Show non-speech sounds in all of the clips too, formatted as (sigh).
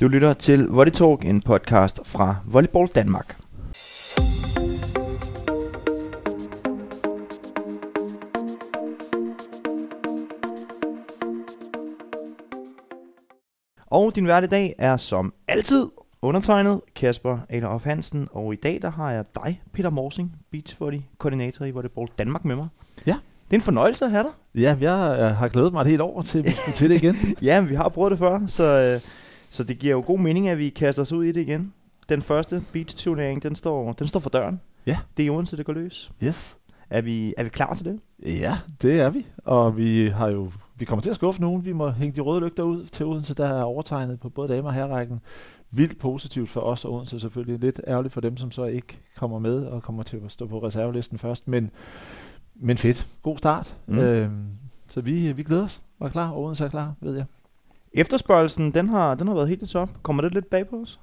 Du lytter til Volley Talk, en podcast fra Volleyball Danmark. Og din vært i dag er som altid undertegnet Kasper Adolf Hansen, og i dag der har jeg dig, Peter Morsing, beachvolley koordinator i Volleyball Danmark med mig. Ja. Det er en fornøjelse at have dig. Ja, jeg øh, har glædet mig et helt år til, til det igen. (laughs) Ja, men vi har prøvet det før, så, øh, så det giver jo god mening, at vi kaster os ud i det igen. Den første beach-turnering, den står, den står for døren. Ja. Det er i Odense, det går løs. Yes. Er vi, er vi klar til det? Ja, det er vi. Og vi har jo vi kommer til at skuffe nogen. Vi må hænge de røde lygter ud til Odense, der er overtegnet på både damer og herrækken. Vildt positivt for os og Odense selvfølgelig. Lidt ærgerligt for dem, som så ikke kommer med og kommer til at stå på reservelisten først. Men, men fedt. God start. Mm. Øhm, så vi, vi glæder os og er klar. Odense er klar, ved jeg. Efterspørgelsen, den har, den har været helt i top. Kommer det lidt bag på os?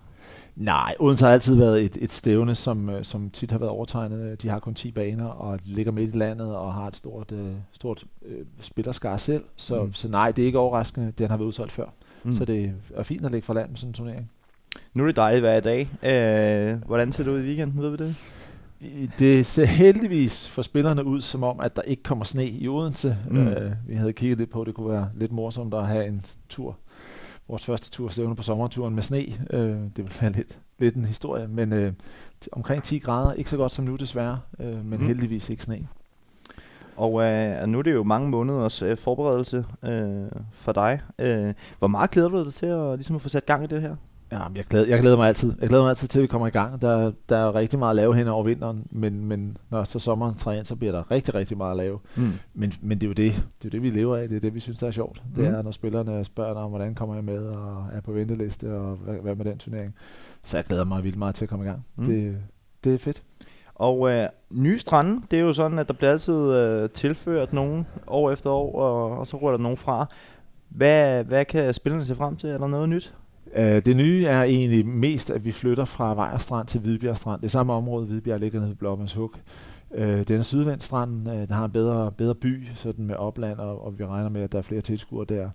Nej, Odense har altid været et, et stævne, som, øh, som tit har været overtegnet. De har kun 10 baner og ligger midt i landet og har et stort, øh, stort øh, spillerskar selv. Så, Mm. så nej, det er ikke overraskende. Den har været udsolgt før. Mm. Så det er fint at lægge fra land med sådan en turnering. Nu er det dejligt hver dag. Øh, hvordan ser det ud i weekenden? Ved vi det? Det ser heldigvis for spillerne ud, som om, at der ikke kommer sne i Odense. Mm. Øh, vi havde kigget lidt på, at det kunne være lidt morsomt at have en tur. Vores første tur stævne på sommerturen med sne. Øh, det vil være lidt, lidt en historie, men øh, omkring 10 grader. Ikke så godt som nu desværre, øh, men mm. heldigvis ikke sne. Og øh, nu er det jo mange måneders øh, forberedelse øh, for dig. Øh, hvor meget glæder du dig til at, ligesom at få sat gang i det her? Ja, jeg, glæder, jeg glæder mig altid. Jeg glæder mig altid til, at vi kommer i gang. Der, der er rigtig meget at lave hen over vinteren, men, men når så sommeren træder ind, så bliver der rigtig, rigtig meget at lave. Mm. Men, men det er jo det, det, er det vi lever af. Det er det, vi synes, der er sjovt. Det Mhm. er, når spillerne spørger om, hvordan kommer jeg med, og er på venteliste, og hvad, hvad med den turnering. Så jeg glæder mig vildt meget til at komme i gang. Mm. Mm. Det, det er fedt. Og øh, nye strande, det er jo sådan, at der bliver altid øh, tilført nogen år efter år, og, og så rører der nogen fra. Hvad, hvad kan spillerne se frem til? Er der noget nyt? Øh, det nye er egentlig mest, at vi flytter fra Vejerstrand til Hvidbjerg Strand. Det er samme område, Hvidbjerg ligger nede ved Blommens Hug. Øh, den er sydvendt stranden, øh, den har en bedre, bedre by sådan med opland, og, og vi regner med, at der er flere tilskuere der.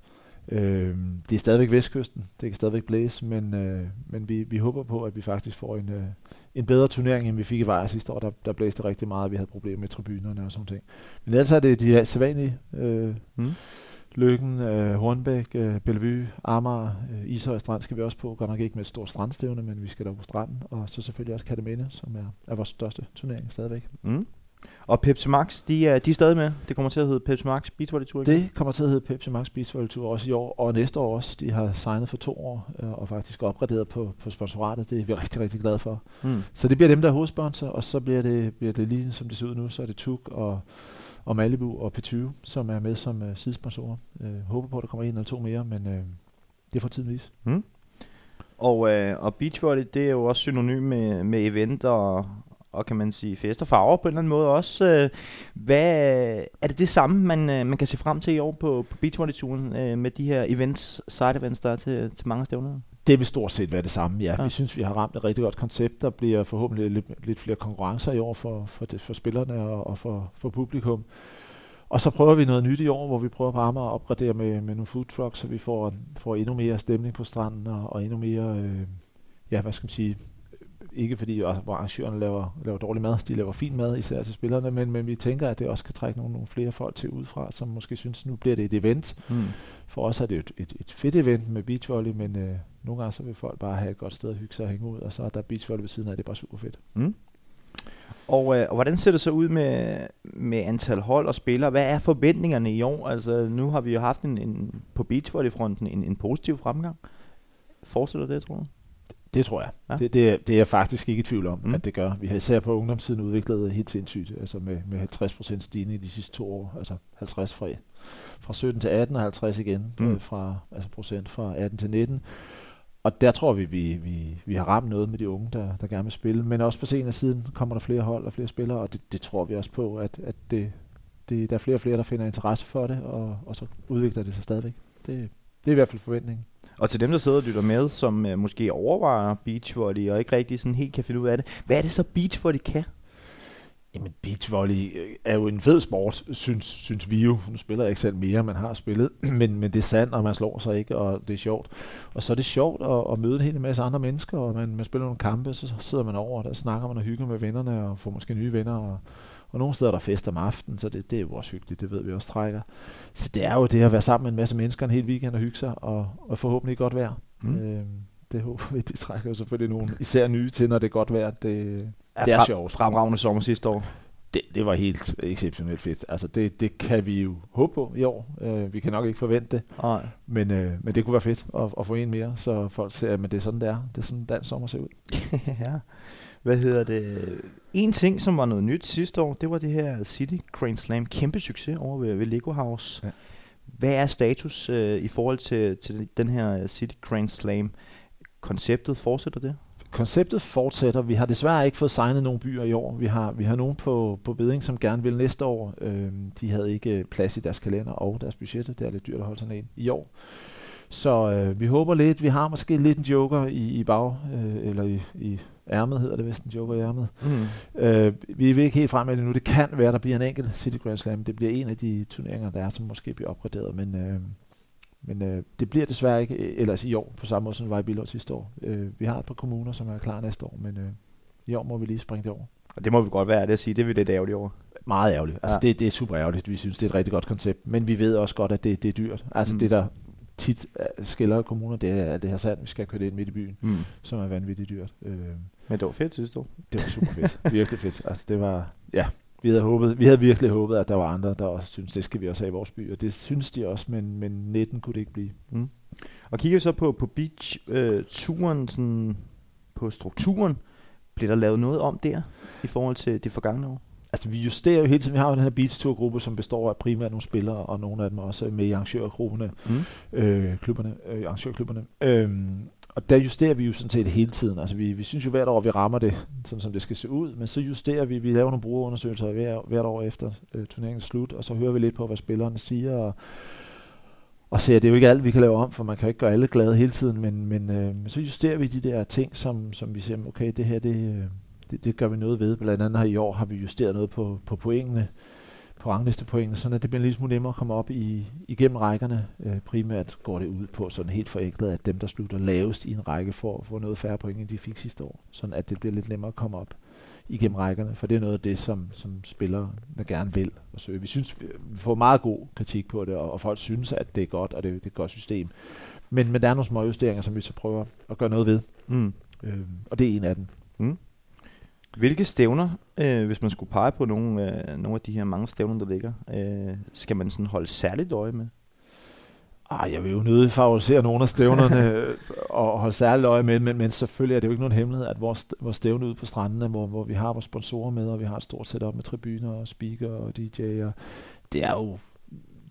Øh, det er stadigvæk vestkysten, det kan stadigvæk blæse, men, øh, men vi, vi håber på, at vi faktisk får en, øh, en bedre turnering, end vi fik i Vejer sidste år. Der, der blæste rigtig meget, og vi havde problemer med tribunerne og sådan ting. Men ellers er det de her sædvanlige øh, Mm. Lykken, øh, Hornbæk, øh, Bellevue, Amager, øh, Ishøj Strand skal vi også på. Godt nok ikke med et stort strandstævne, men vi skal dog på stranden. Og så selvfølgelig også Kataminde, som er, er vores største turnering stadigvæk. Mm. Og Pepsi Max, de er, de er stadig med. Det kommer til at hedde Pepsi Max Beach Volley Tour. Det kommer til at hedde Pepsi Max Beach Volley Tour også i år, og næste år også. De har signet for to år, øh, og faktisk opgraderet på, på sponsoratet. Det er vi rigtig, rigtig glade for. Mm. Så det bliver dem, der er hovedsponsor, og så bliver det, bliver det lige som det ser ud nu, så er det TUC og, og Malibu og P20, som er med som øh, sidesponsorer. Øh, håber på, at der kommer en eller to mere, men øh, det får tiden vise. Mm. Og, øh, og beach volley, det er jo også synonym med, med event og, og kan man sige fest og farver på en eller anden måde også. Øh, hvad, er det det samme, man, øh, man kan se frem til i år på, på beach volley turen øh, med de her events, side events, der er til, til mange stævner? Det vil stort set være det samme, ja. Ja. Vi synes, vi har ramt et rigtig godt koncept. Der bliver forhåbentlig lidt, lidt flere konkurrencer i år for, for, det, for spillerne og, og for, for publikum. Og så prøver vi noget nyt i år, hvor vi prøver på Amager at opgradere med, med nogle food trucks, så vi får, får endnu mere stemning på stranden og, og endnu mere, øh, ja, hvad skal man sige, ikke fordi hvor arrangørerne laver, laver dårlig mad, de laver fin mad, især til spillerne, men, men vi tænker, at det også kan trække nogle, nogle flere folk til udefra, som måske synes, nu bliver det et event, Mm. for os er det jo et, et, et fedt event med beachvolley, men øh, nogle gange så vil folk bare have et godt sted at hygge sig og hænge ud, og så er der beachvolley ved siden af, det er bare super fedt. Mm. Og, øh, og hvordan ser det så ud med, med antal hold og spillere? Hvad er forventningerne i år? Altså, nu har vi jo haft en, en på beachvolleyfronten en, en positiv fremgang. Fortsætter det, tror du? Det tror jeg. Ja. Det, det, er, det er jeg faktisk ikke i tvivl om, Mm. at det gør. Vi har især på ungdomssiden udviklet helt sindssygt, altså med, med 50% stigning i de sidste to år, altså 50 fra, fra 17 til 18 og 50 igen, mm. fra, altså procent fra 18 til 19. Og der tror vi, vi, vi, vi har ramt noget med de unge, der, der gerne vil spille. Men også på senere siden kommer der flere hold og flere spillere, og det, det tror vi også på, at, at det, det, der er flere og flere, der finder interesse for det, og, og så udvikler det sig stadigvæk. Det, det er i hvert fald forventningen. Og til dem, der sidder og lytter med, som øh, måske overvejer beachvolley og ikke rigtig sådan helt kan finde ud af det. Hvad er det så beachvolley kan? Jamen, beachvolley øh, er jo en fed sport, synes, synes vi jo. Nu spiller jeg ikke selv mere, man har spillet, (clears throat) men, men det er sandt, og man slår sig ikke, og det er sjovt. Og så er det sjovt at, at møde en hel masse andre mennesker, og man, man spiller nogle kampe, så sidder man over, og der snakker man og hygger med vennerne, og får måske nye venner, og, og nogle steder er der fest om aftenen, så det, det er jo også hyggeligt, det ved vi også trækker. Så det er jo det at være sammen med en masse mennesker en hel weekend og hygge sig, og, og forhåbentlig godt vejr. Mm. Øhm, det håber vi, de trækker jo selvfølgelig nogle især nye til, når det er godt vejr. Det, er det er fra, sjovt. Fremragende sommer sidste år. Det, det var helt exceptionelt fedt. Altså det, det kan vi jo håbe på i år. Uh, vi kan nok ikke forvente det. Nej. Men, uh, men det kunne være fedt at, at få en mere, så folk ser, at det er sådan, det er. Det er sådan, dansk sommer ser ud. (laughs) ja. Hvad hedder det? En ting, som var noget nyt sidste år, det var det her City Crane Slam. Kæmpe succes over ved, ved Lego House. Ja. Hvad er status uh, i forhold til, til den her City Crane Slam? Konceptet fortsætter det? konceptet fortsætter. Vi har desværre ikke fået signet nogle byer i år. Vi har, vi har nogen på, på beding, som gerne vil næste år. Øh, de havde ikke plads i deres kalender og deres budgetter. Det er lidt dyrt at holde sådan en i år. Så øh, vi håber lidt. Vi har måske lidt en joker i, i bag, øh, eller i, i ærmet hedder det vist, en joker i ærmet. Mm. Øh, vi er ikke helt frem med det nu. Det kan være, der bliver en enkelt City Grand Slam. Det bliver en af de turneringer, der er, som måske bliver opgraderet. Men øh, men øh, det bliver desværre ikke øh, ellers i år, på samme måde som det var i Billund sidste år. Øh, vi har et par kommuner, som er klar næste år, men øh, i år må vi lige springe det over. Og det må vi godt være det at sige, det er vi lidt ærgerlige over. Meget ærgerligt. Altså ja. det, det er super ærgerligt. Vi synes, det er et rigtig godt koncept, men vi ved også godt, at det, det er dyrt. Altså mm. det, der tit øh, skiller kommuner, det er det her sand, vi skal køre det ind midt i byen, mm. som er vanvittigt dyrt. Øh, men det var fedt sidste år. Det var super fedt. (laughs) Virkelig fedt. Altså det var, ja, vi havde, håbet, vi havde virkelig håbet, at der var andre, der også synes, det skal vi også have i vores by, og det synes de også, men, men 19 kunne det ikke blive. Mm. Og kigger vi så på, på beach-turen, øh, sådan på strukturen, bliver der lavet noget om der, i forhold til de forgangne år? Altså vi justerer jo hele tiden, vi har jo den her beach tour gruppe, som består af primært nogle spillere, og nogle af dem også med i arrangørgrupperne, mm. øh, klubberne, øh, arrangørklubberne. Øhm, og der justerer vi jo sådan set hele tiden. Altså vi, vi synes jo hvert år, vi rammer det, sådan som det skal se ud, men så justerer vi, vi laver nogle brugerundersøgelser hver, hvert år efter øh, turneringens slut, og så hører vi lidt på, hvad spillerne siger, og, og ser, det er jo ikke alt, vi kan lave om, for man kan ikke gøre alle glade hele tiden, men, men øh, så justerer vi de der ting, som, som vi siger, okay, det her, det, øh, det, det gør vi noget ved. Blandt andet her i år har vi justeret noget på, på pointene, på ranglistepoengene, så det bliver lille smule nemmere at komme op i, igennem rækkerne. Øh, primært går det ud på sådan helt forenklet, at dem, der slutter lavest i en række, får, får noget færre point, end de fik sidste år. Sådan at det bliver lidt nemmere at komme op igennem rækkerne, for det er noget af det, som, som spillerne gerne vil. Så vi synes, vi får meget god kritik på det, og, og folk synes, at det er godt, og det, det er et godt system. Men, men der er nogle små justeringer, som vi så prøver at gøre noget ved. Mm. Øh, og det er en af dem. Mm. Hvilke stævner, øh, hvis man skulle pege på nogle, øh, nogle af de her mange stævner, der ligger, øh, skal man sådan holde særligt øje med? Ah, jeg vil jo nødig favorisere nogle af stævnerne (laughs) og holde særligt øje med, men, men selvfølgelig er det jo ikke nogen hemmelighed, at vores, vores stævne ude på strandene, hvor, hvor vi har vores sponsorer med, og vi har et stort setup med tribuner og speaker og DJ'er, det er jo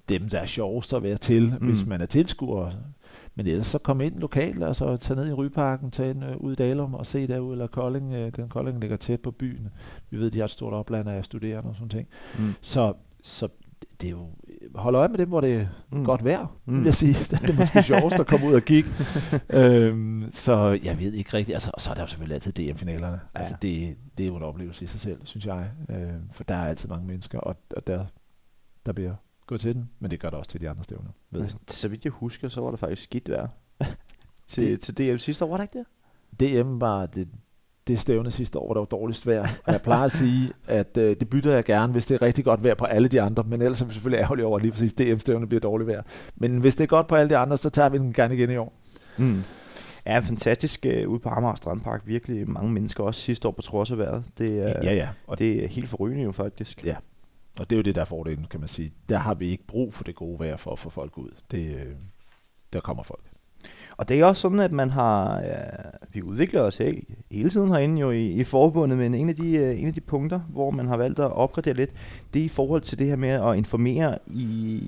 dem, der er sjovest at være til, mm. hvis man er tilskuer. Men ellers så kom ind lokalt, altså tage ned i Ryparken, tage ind uh, ud i Dalum og se derude, eller Kolding, uh, den Kolding ligger tæt på byen. Vi ved, de har et stort opland af studerende og sådan ting. Mm. Så, så det er jo, hold øje med dem, hvor det er mm. godt vejr, mm. vil jeg sige. (laughs) Det er måske sjovest at komme ud og kigge. (laughs) øhm, så jeg ved ikke rigtigt. Altså, og så er der jo selvfølgelig altid DM-finalerne. Ja. Altså, det, det er jo en oplevelse i sig selv, synes jeg. Øhm, for der er altid mange mennesker, og, og der, der bliver gå til den, men det gør det også til de andre stævner. Ved jeg. Så vidt jeg husker, så var der faktisk skidt vejr (laughs) til, det, til DM sidste år, var der ikke det? DM var det, det stævne sidste år, hvor der var dårligst vejr. Og jeg plejer at sige, at øh, det bytter jeg gerne, hvis det er rigtig godt vejr på alle de andre. Men ellers er vi selvfølgelig ærgerlige over, at lige præcis DM-stævne bliver dårligt vejr. Men hvis det er godt på alle de andre, så tager vi den gerne igen i år. Mm. Ja, fantastisk uh, ude på Amager Strandpark. Virkelig mange mennesker også sidste år på trods af vejret. Det, uh, ja, ja. Og det er helt forrygende jo faktisk. Ja, og det er jo det, der er fordelen, kan man sige. Der har vi ikke brug for det gode vejr for at få folk ud. Det, øh, der kommer folk. Og det er også sådan, at man har, ja, vi udvikler os ikke hele tiden herinde jo i, i forbundet, men en af, de, øh, en af de punkter, hvor man har valgt at opgradere lidt, det er i forhold til det her med at informere i,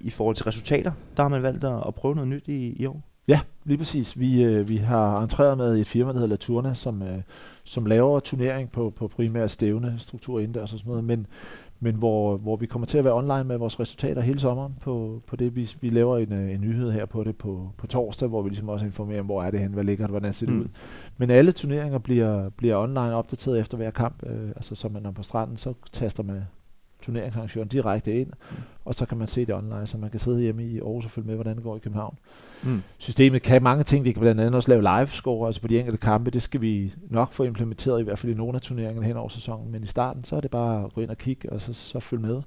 i forhold til resultater. Der har man valgt at, at prøve noget nyt i, i år. Ja, lige præcis. Vi, øh, vi har entreret med et firma, der hedder Laturna, som, øh, som laver turnering på, på primære stævne, struktur indendørs og sådan noget, men, men hvor, hvor vi kommer til at være online med vores resultater hele sommeren på, på det. Vi, vi laver en, øh, en nyhed her på det på, på torsdag, hvor vi ligesom også informerer om, hvor er det hen, hvad ligger det, hvordan ser det mm. ud. Men alle turneringer bliver, bliver online opdateret efter hver kamp. Øh, altså så man er på stranden, så taster man turneringsarrangøren direkte ind, og så kan man se det online, så man kan sidde hjemme i Aarhus og følge med, hvordan det går i København. Mm. Systemet kan mange ting, vi kan blandt andet også lave live-score, altså på de enkelte kampe, det skal vi nok få implementeret, i hvert fald i nogle af turneringerne hen over sæsonen, men i starten, så er det bare at gå ind og kigge, og så, så følge med.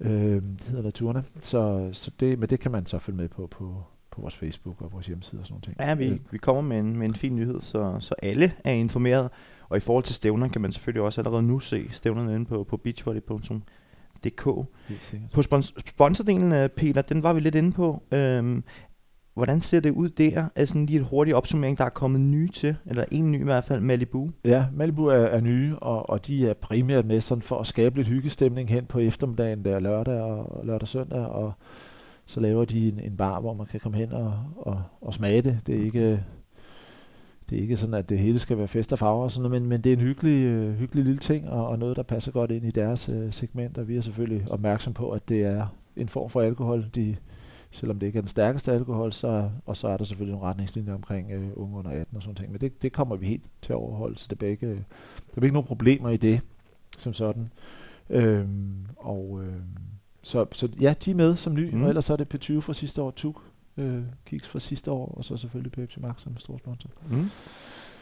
Øh, det hedder turene. Så, så det, men det kan man så følge med på, på, på vores Facebook og vores hjemmeside og sådan noget. Ja, vi, vi kommer med en, med en fin nyhed, så, så alle er informeret. Og i forhold til stævner kan man selvfølgelig også allerede nu se stævnerne inde på, på beachvolley.dk. På spons- sponsordelen, Peter, den var vi lidt inde på. Øhm, hvordan ser det ud der? Er sådan lige et hurtigt opsummering, der er kommet nye til, eller en ny i hvert fald, Malibu? Ja, Malibu er, er nye, og, og de er primært med sådan for at skabe lidt hyggestemning hen på eftermiddagen der lørdag og lørdag og søndag, og så laver de en, en bar, hvor man kan komme hen og, og, og smage det. Det er ikke det er ikke sådan, at det hele skal være fest og farver, og sådan noget, men, men det er en hyggelig, øh, hyggelig lille ting, og, og noget, der passer godt ind i deres øh, segment, og vi er selvfølgelig opmærksom på, at det er en form for alkohol, de, selvom det ikke er den stærkeste alkohol, så, og så er der selvfølgelig nogle retningslinjer omkring øh, unge under 18 og sådan ting, men det, det kommer vi helt til at overholde, så det er begge, der er ikke nogen problemer i det, som sådan. Øhm, og øh, så, så ja, de er med som ny, mm. og ellers så er det P20 fra sidste år, TUK øh, kiks fra sidste år, og så selvfølgelig Pepsi Max som stor sponsor. Mm.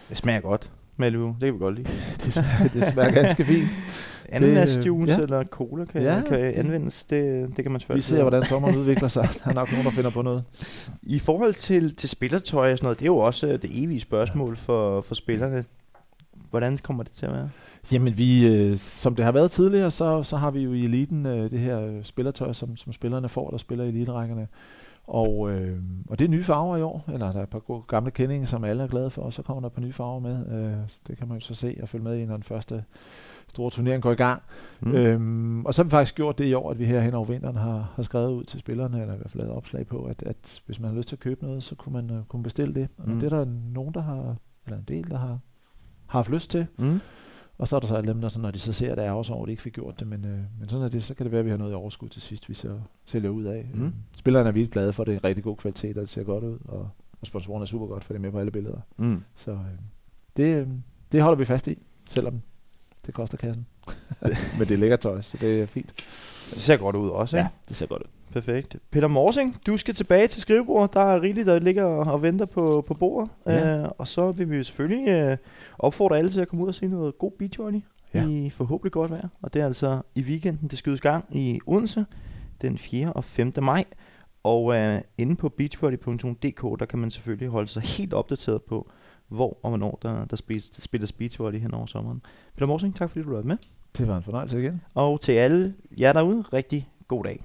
Det smager godt. Malibu, det kan vi godt lide. (laughs) det, smager, det smager ganske fint. (laughs) Ananasjuice ja. eller cola kan, ja, kan anvendes, det, det kan man selvfølgelig. Vi ser, hvordan sommeren udvikler sig. Der er nok nogen, der finder på noget. I forhold til, til spillertøj og sådan noget, det er jo også øh, det evige spørgsmål for, for spillerne. Hvordan kommer det til at være? Jamen, vi, øh, som det har været tidligere, så, så har vi jo i eliten øh, det her spillertøj, som, som spillerne får, der spiller i eliterækkerne. Og, øh, og det er nye farver i år, eller der er et par gode gamle kendinger, som alle er glade for, og så kommer der et par nye farver med. Øh, det kan man jo så se og følge med i, når den første store turnering går i gang. Mm. Øhm, og så har vi faktisk gjort det i år, at vi her hen over vinteren har, har skrevet ud til spillerne, eller i hvert fald lavet opslag på, at, at hvis man har lyst til at købe noget, så kunne man uh, kunne bestille det. Og mm. det er der nogen, der har, eller en del, der har, har haft lyst til. Mm. Og så er der så alle dem, der, så, når de så ser, at det er også over, at de ikke fik gjort det. Men, øh, men sådan er det, så kan det være, at vi har noget i overskud til sidst, vi så sælger ud af. Mm. Spillerne er vildt glade for, at det er en rigtig god kvalitet, og det ser godt ud. Og, og sponsorerne er super godt, for det er med på alle billeder. Mm. Så øh, det, øh, det holder vi fast i, selvom det koster kassen. (laughs) men det er lækkert tøj, så det er fint. Det ser godt ud også, ikke? Ja, det ser godt ud. Perfekt. Peter Morsing, du skal tilbage til skrivebordet. Der er rigeligt, der ligger og venter på, på bordet. Ja. Uh, og så vil vi selvfølgelig uh, opfordre alle til at komme ud og se noget god beachvolley ja. i forhåbentlig godt vejr. Og det er altså i weekenden, det skydes gang i Odense den 4. og 5. maj. Og uh, inde på beachvolley.dk, der kan man selvfølgelig holde sig helt opdateret på, hvor og hvornår der, der spilles, spilles beachvolley hen over sommeren. Peter Morsing, tak fordi du var med. Det var en fornøjelse igen. Og til alle jer derude, rigtig god dag.